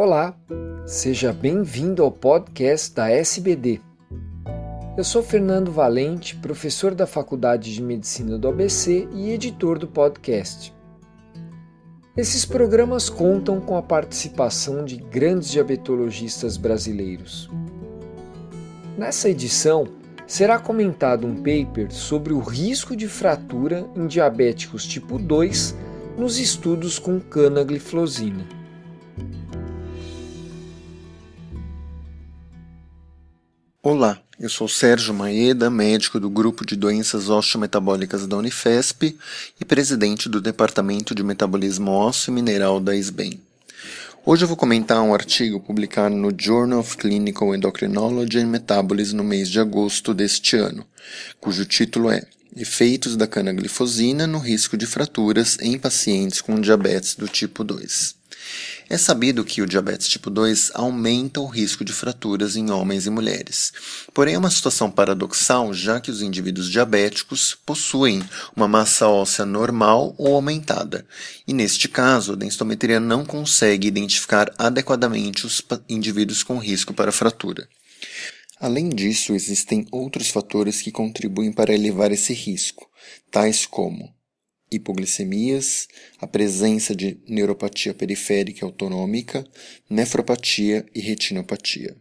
Olá, seja bem-vindo ao podcast da SBD. Eu sou Fernando Valente, professor da Faculdade de Medicina do ABC e editor do podcast. Esses programas contam com a participação de grandes diabetologistas brasileiros. Nessa edição, será comentado um paper sobre o risco de fratura em diabéticos tipo 2 nos estudos com canagliflozina. Olá, eu sou Sérgio Maeda, médico do Grupo de Doenças Osteometabólicas da Unifesp e presidente do Departamento de Metabolismo Ósseo e Mineral da SBEM. Hoje eu vou comentar um artigo publicado no Journal of Clinical Endocrinology and Metabolism no mês de agosto deste ano, cujo título é Efeitos da canaglifosina no risco de fraturas em pacientes com diabetes do tipo 2. É sabido que o diabetes tipo 2 aumenta o risco de fraturas em homens e mulheres. Porém, é uma situação paradoxal, já que os indivíduos diabéticos possuem uma massa óssea normal ou aumentada. E neste caso, a densitometria não consegue identificar adequadamente os indivíduos com risco para fratura. Além disso, existem outros fatores que contribuem para elevar esse risco, tais como hipoglicemias, a presença de neuropatia periférica autonômica, nefropatia e retinopatia.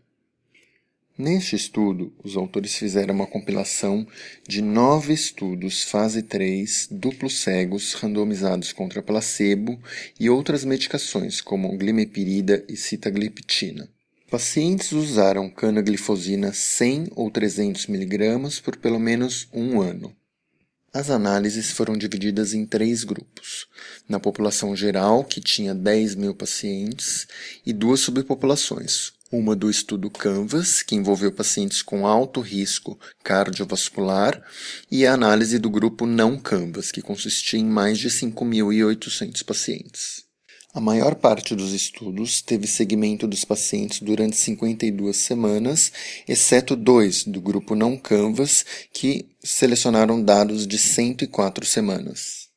Neste estudo, os autores fizeram uma compilação de nove estudos fase 3 duplos cegos randomizados contra placebo e outras medicações como glimepirida e sitagliptina. Pacientes usaram canaglifosina 100 ou 300 mg por pelo menos um ano. As análises foram divididas em três grupos: na população geral, que tinha 10 mil pacientes, e duas subpopulações. Uma do estudo Canvas, que envolveu pacientes com alto risco cardiovascular, e a análise do grupo não Canvas, que consistia em mais de 5.800 pacientes. A maior parte dos estudos teve segmento dos pacientes durante 52 semanas, exceto dois do grupo não Canvas, que selecionaram dados de 104 semanas.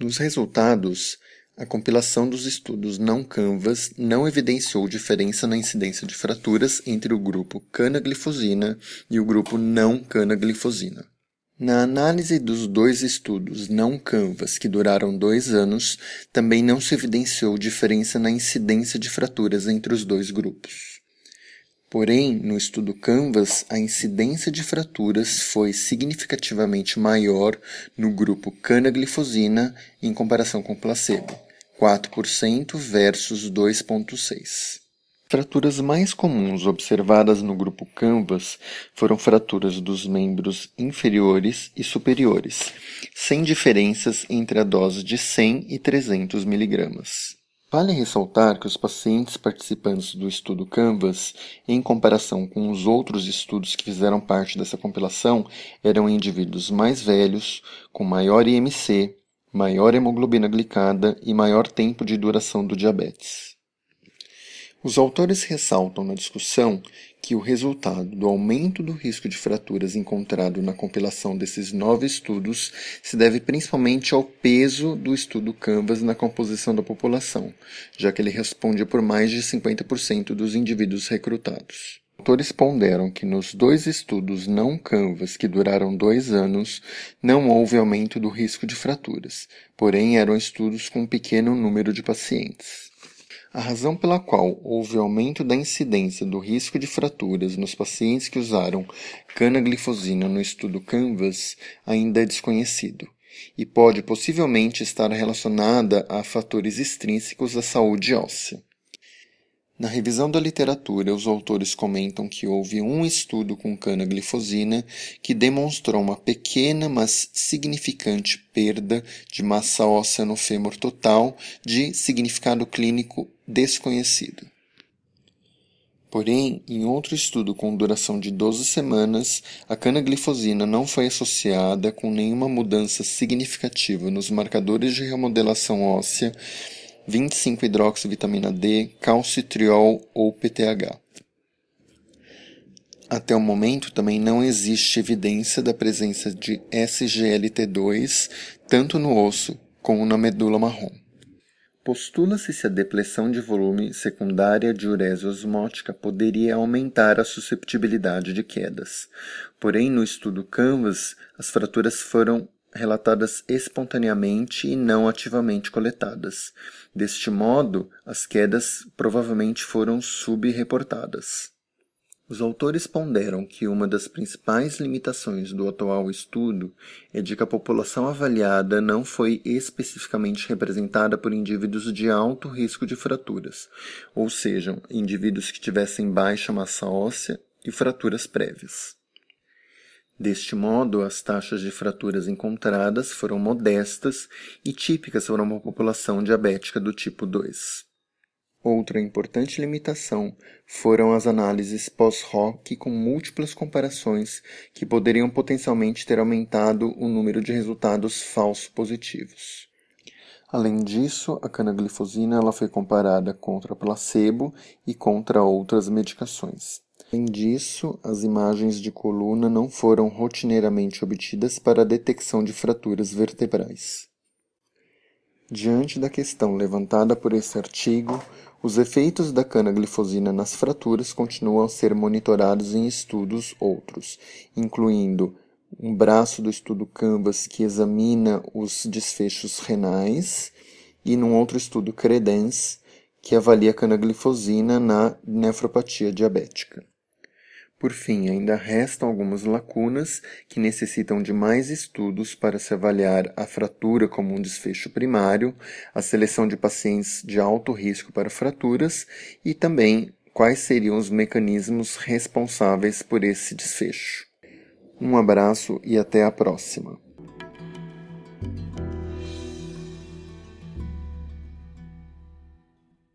Nos resultados, a compilação dos estudos não Canvas não evidenciou diferença na incidência de fraturas entre o grupo canaglifosina e o grupo não canaglifosina. Na análise dos dois estudos não Canvas, que duraram dois anos, também não se evidenciou diferença na incidência de fraturas entre os dois grupos. Porém, no estudo Canvas, a incidência de fraturas foi significativamente maior no grupo canaglifosina em comparação com placebo, 4% versus 2,6%. Fraturas mais comuns observadas no grupo Canvas foram fraturas dos membros inferiores e superiores, sem diferenças entre a dose de 100 e 300 mg. Vale ressaltar que os pacientes participantes do estudo Canvas, em comparação com os outros estudos que fizeram parte dessa compilação, eram indivíduos mais velhos, com maior IMC, maior hemoglobina glicada e maior tempo de duração do diabetes. Os autores ressaltam na discussão que o resultado do aumento do risco de fraturas encontrado na compilação desses nove estudos se deve principalmente ao peso do estudo Canvas na composição da população, já que ele responde por mais de 50% dos indivíduos recrutados. Os autores ponderam que nos dois estudos não Canvas, que duraram dois anos, não houve aumento do risco de fraturas, porém eram estudos com um pequeno número de pacientes. A razão pela qual houve aumento da incidência do risco de fraturas nos pacientes que usaram canaglifosina no estudo Canvas ainda é desconhecido e pode possivelmente estar relacionada a fatores extrínsecos à saúde óssea. Na revisão da literatura, os autores comentam que houve um estudo com canaglifosina que demonstrou uma pequena, mas significante perda de massa óssea no fêmur total de significado clínico desconhecido. Porém, em outro estudo com duração de 12 semanas, a canaglifosina não foi associada com nenhuma mudança significativa nos marcadores de remodelação óssea 25-hidroxivitamina D, calcitriol ou PTH. Até o momento, também não existe evidência da presença de SGLT2 tanto no osso como na medula marrom. Postula-se se a depressão de volume secundária de urese osmótica poderia aumentar a susceptibilidade de quedas. Porém, no estudo Canvas, as fraturas foram relatadas espontaneamente e não ativamente coletadas. Deste modo, as quedas provavelmente foram subreportadas. Os autores ponderam que uma das principais limitações do atual estudo é de que a população avaliada não foi especificamente representada por indivíduos de alto risco de fraturas, ou sejam, indivíduos que tivessem baixa massa óssea e fraturas prévias. Deste modo, as taxas de fraturas encontradas foram modestas e típicas para uma população diabética do tipo 2. Outra importante limitação foram as análises pós-hoc com múltiplas comparações que poderiam potencialmente ter aumentado o número de resultados falso positivos. Além disso, a canaglifosina ela foi comparada contra placebo e contra outras medicações. Além disso, as imagens de coluna não foram rotineiramente obtidas para a detecção de fraturas vertebrais. Diante da questão levantada por esse artigo, os efeitos da canaglifosina nas fraturas continuam a ser monitorados em estudos outros, incluindo um braço do estudo Canvas que examina os desfechos renais e num outro estudo Credence que avalia a canaglifosina na nefropatia diabética. Por fim, ainda restam algumas lacunas que necessitam de mais estudos para se avaliar a fratura como um desfecho primário, a seleção de pacientes de alto risco para fraturas e também quais seriam os mecanismos responsáveis por esse desfecho. Um abraço e até a próxima.